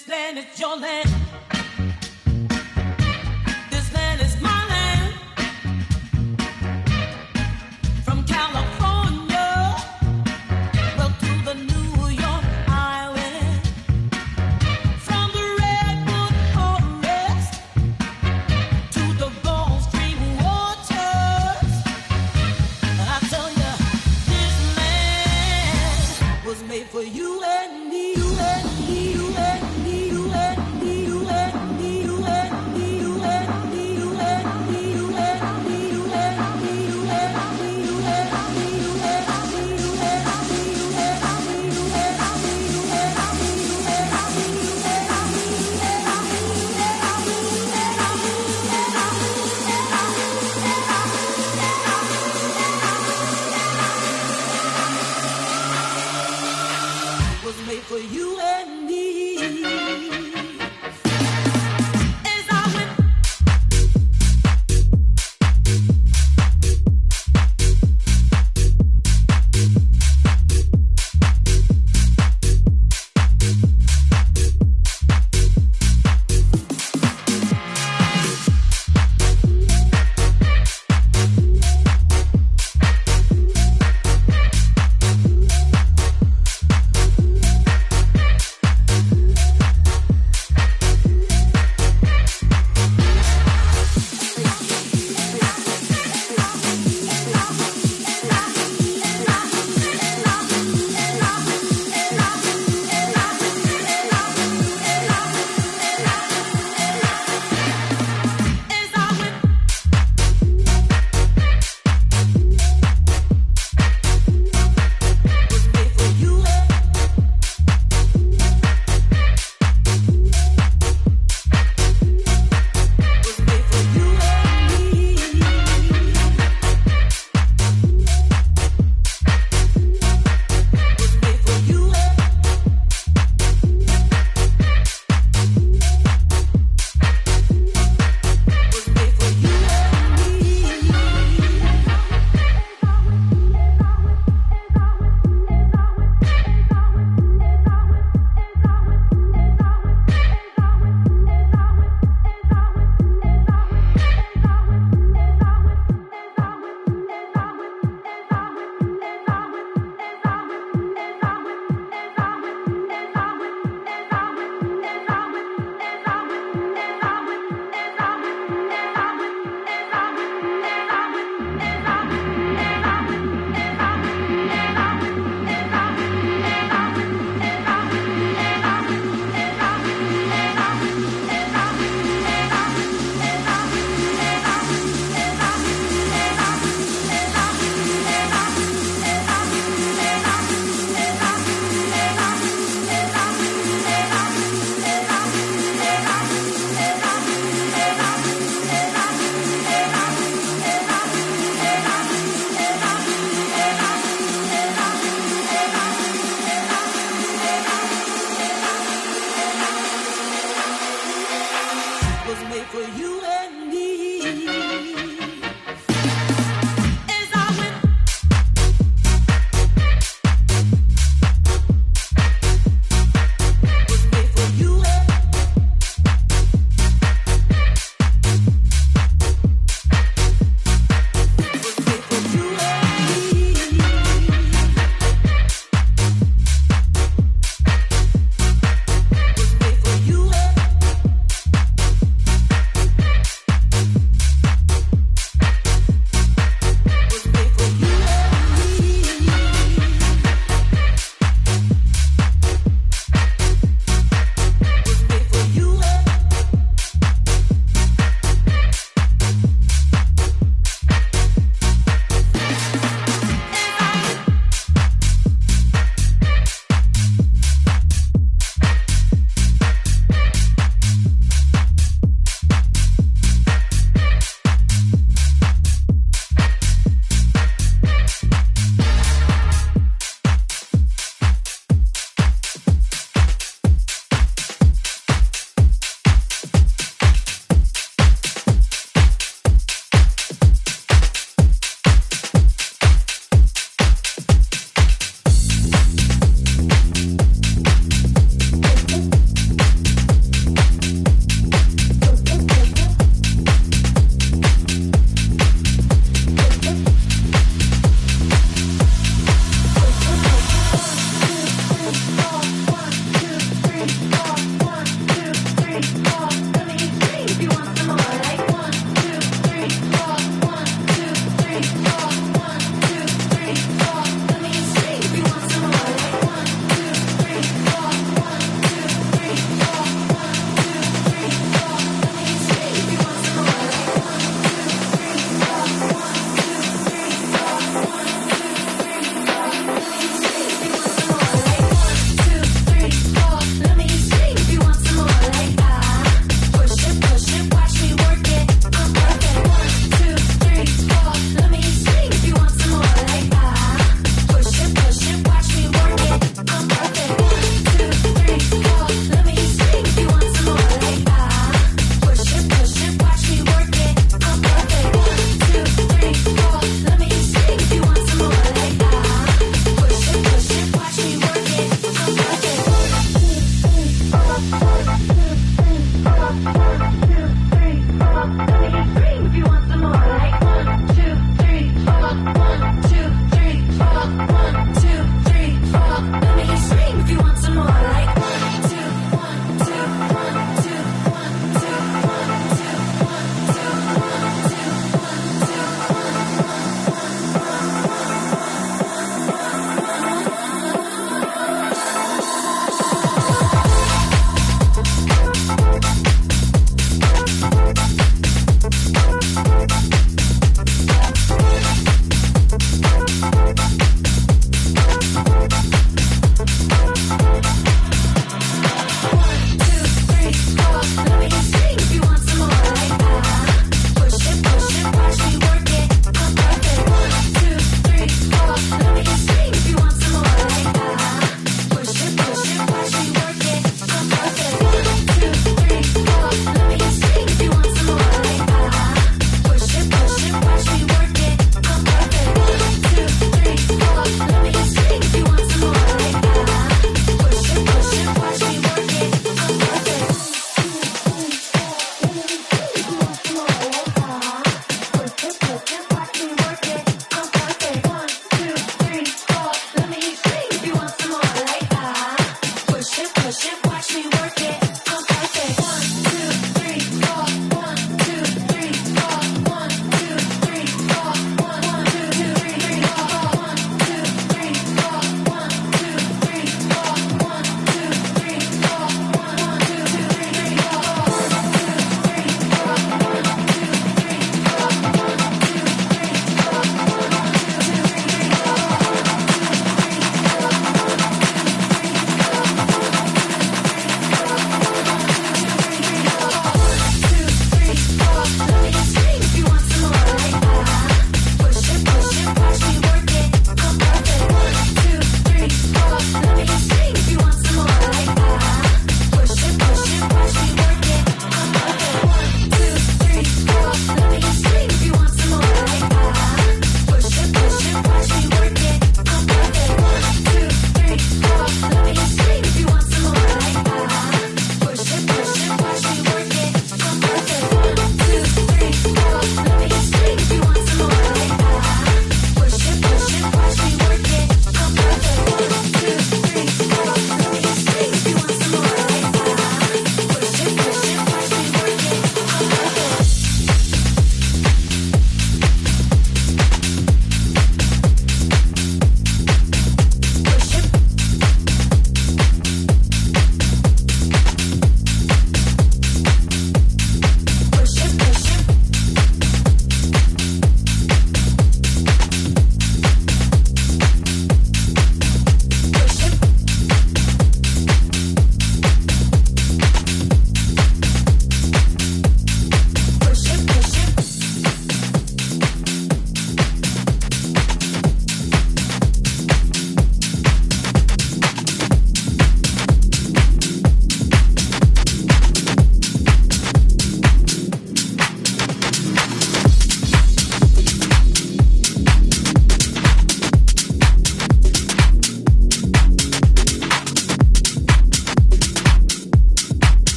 This land is your land.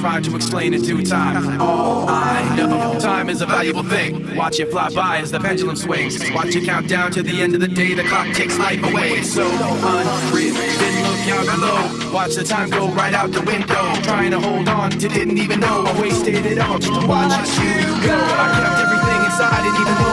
try to explain in due time. All I know, time is a valuable thing. Watch it fly by as the pendulum swings. Watch it count down to the end of the day. The clock takes life away. So unreal. Then look out below. Watch the time go right out the window. Trying to hold on to didn't even know I wasted it all just to watch you go. I kept everything inside and even though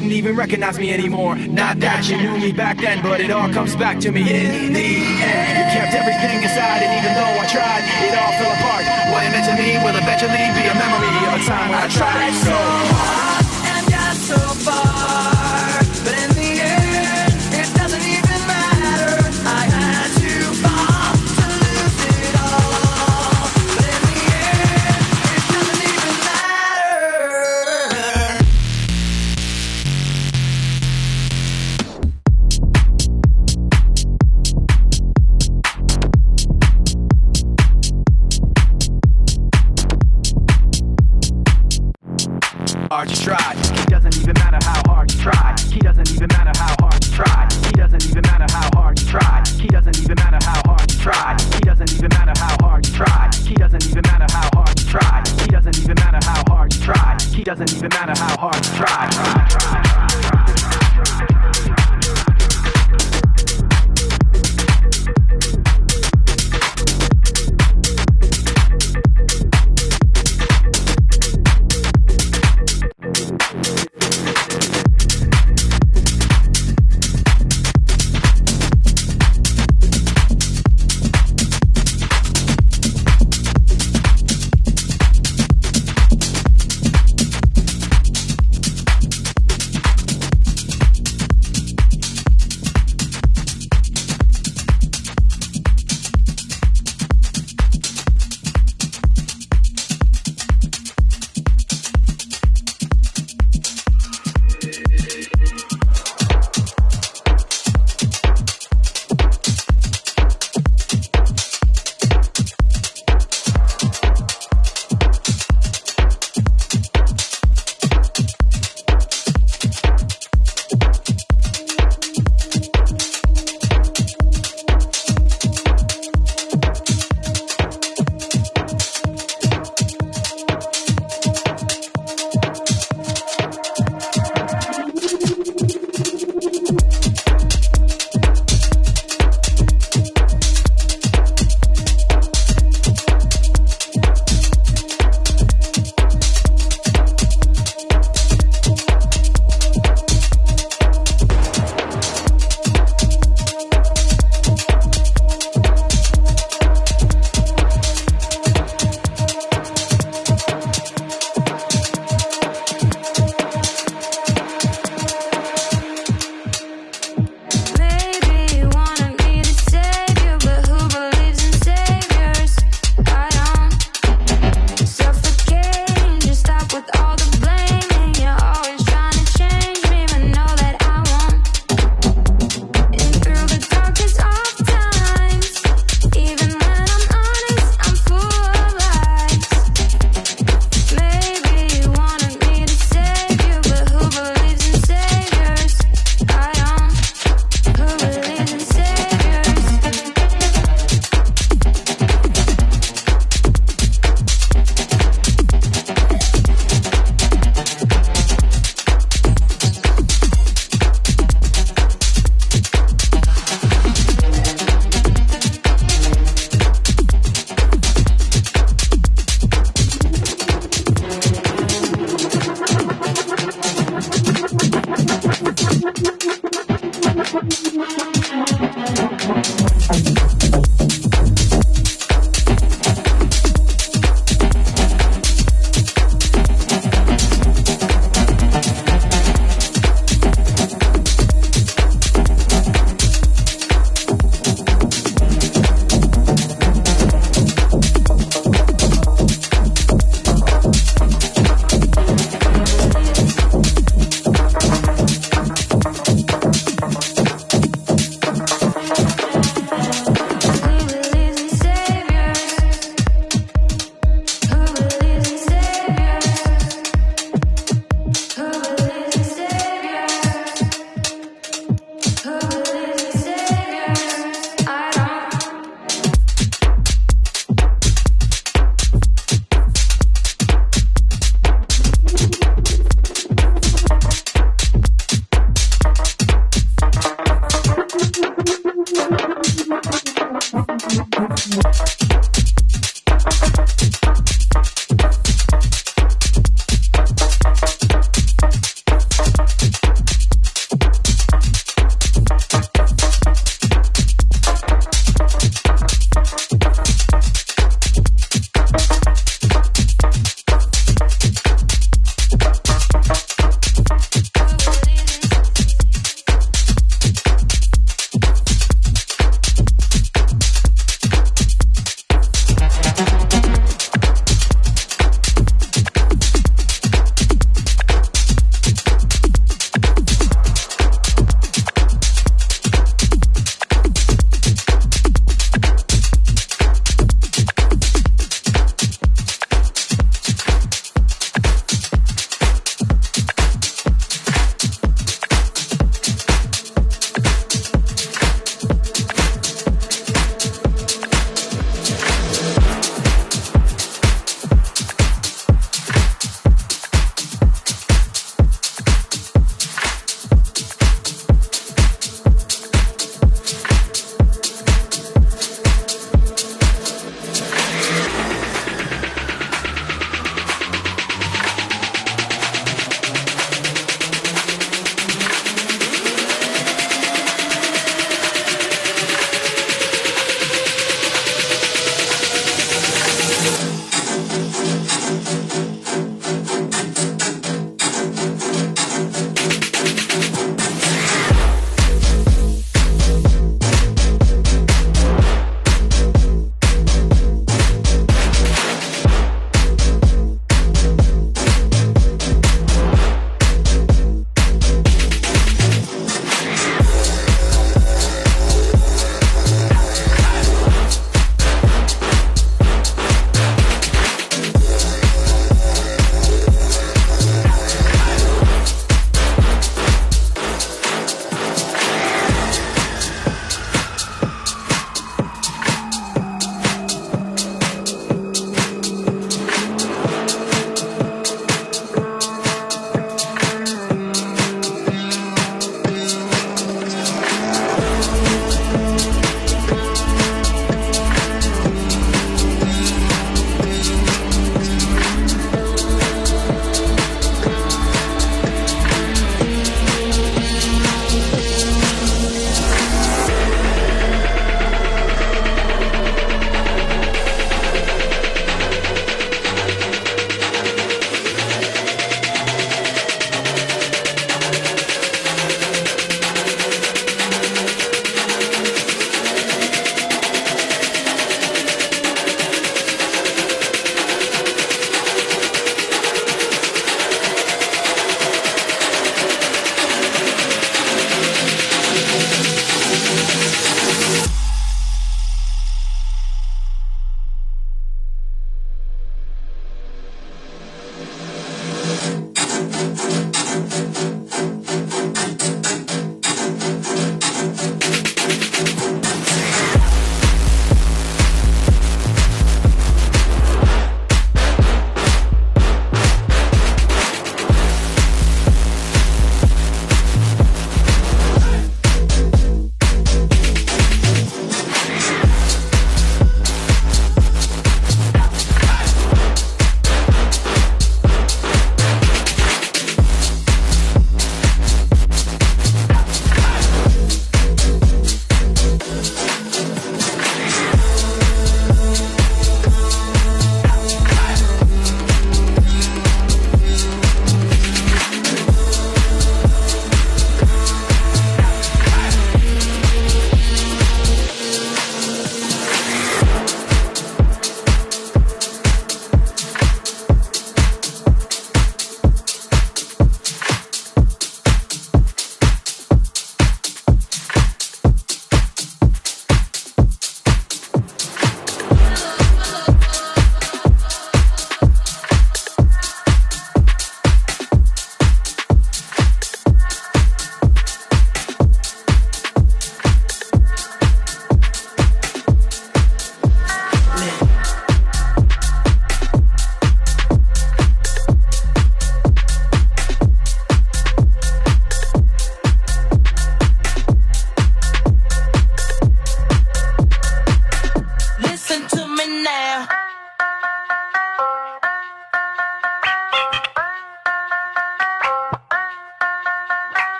wouldn't even recognize me anymore. Not that you knew me back then, but it all comes back to me in the end. You kept everything inside, and even though I tried, it all fell apart. What it meant to me will eventually be a memory of a time when I tried so hard.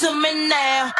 to me now.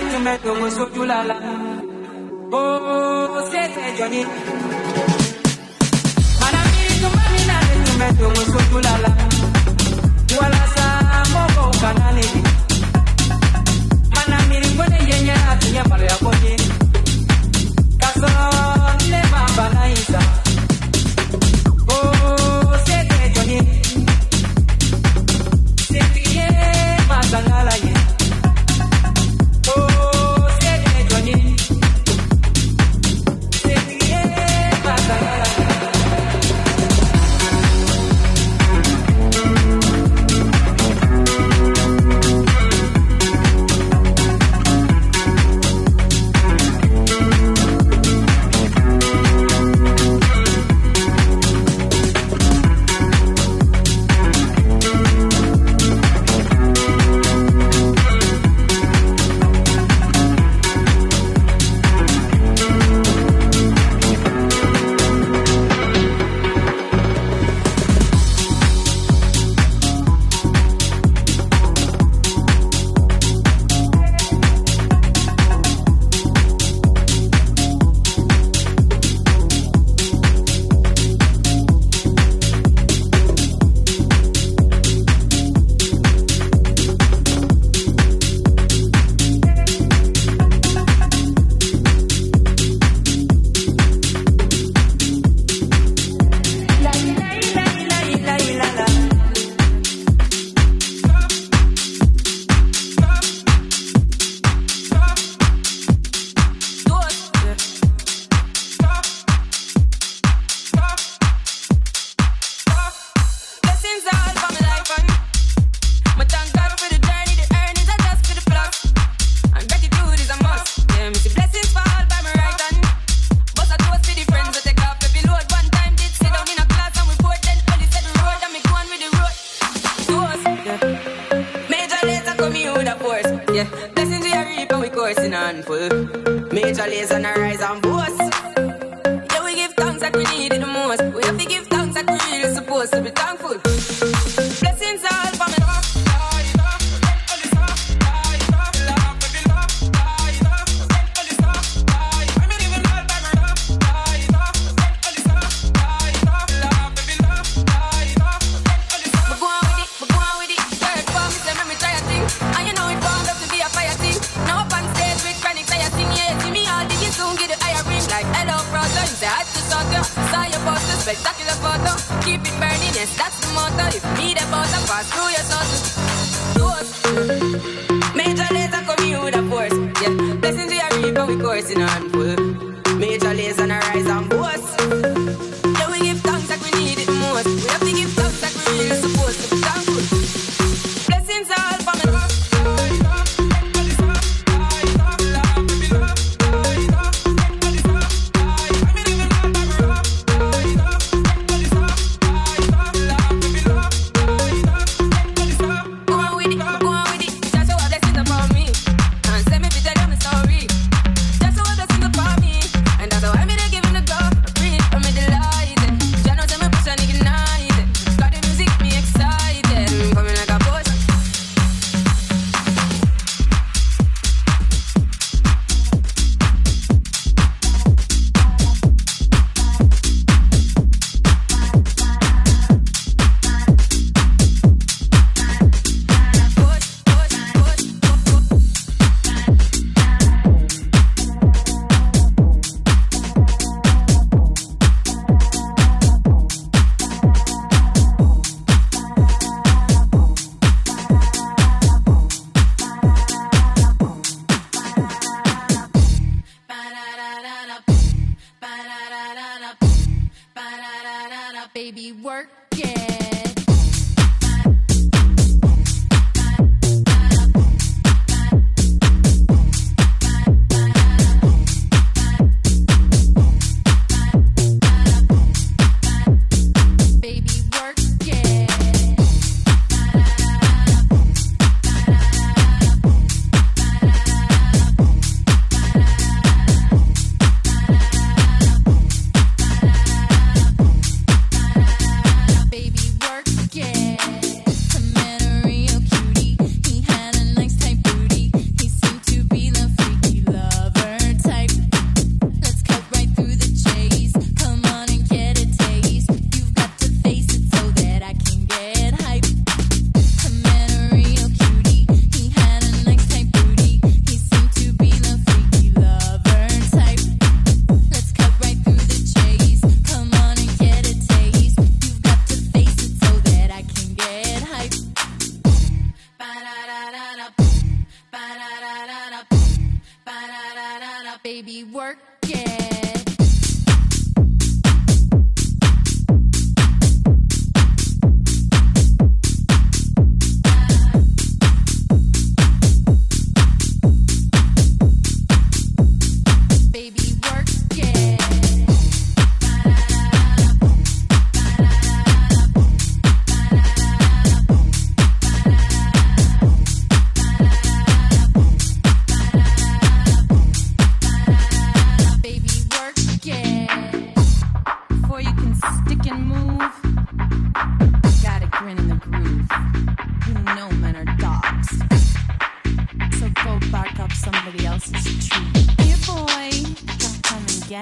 tumetoka mwesoju lala. Oh, Osese joni manamiri tumaminale tumetoka mwesoju lala. Walasa moko kananini manamiri kone yenye atunyamalo yakonye kasoro nile bamba naisa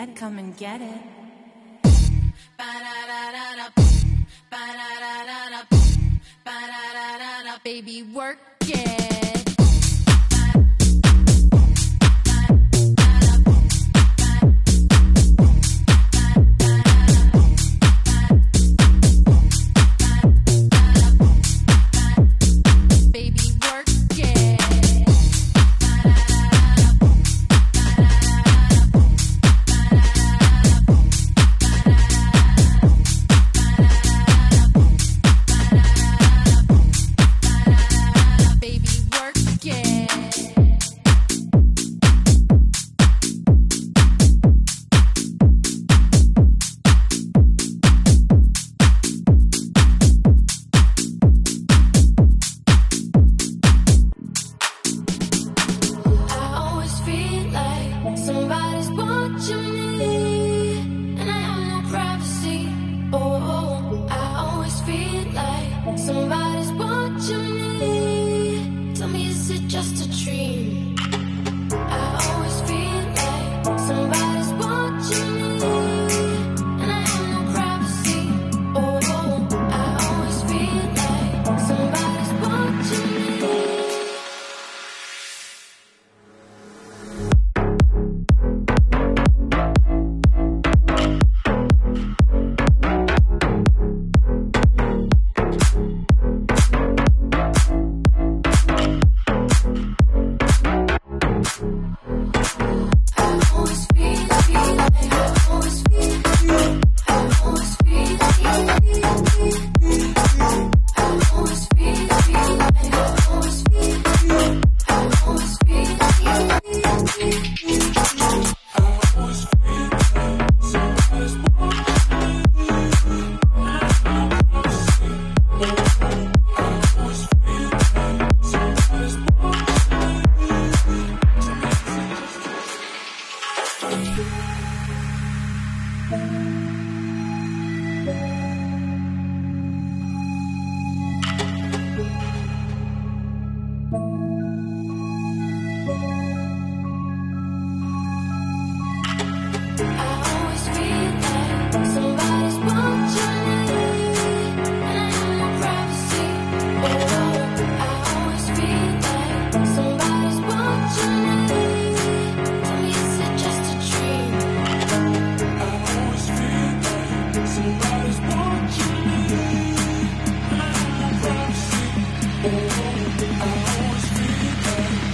it, come and get it. Baby, work it.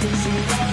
Cause you.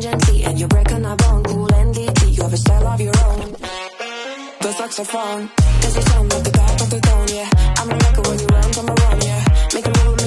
talking and you're breaking our bone. Cool and DT, you have a style of your own. The saxophone, does it sound like the top of the tone? Yeah, I'm a record when you round, I'm around, yeah. Make a move.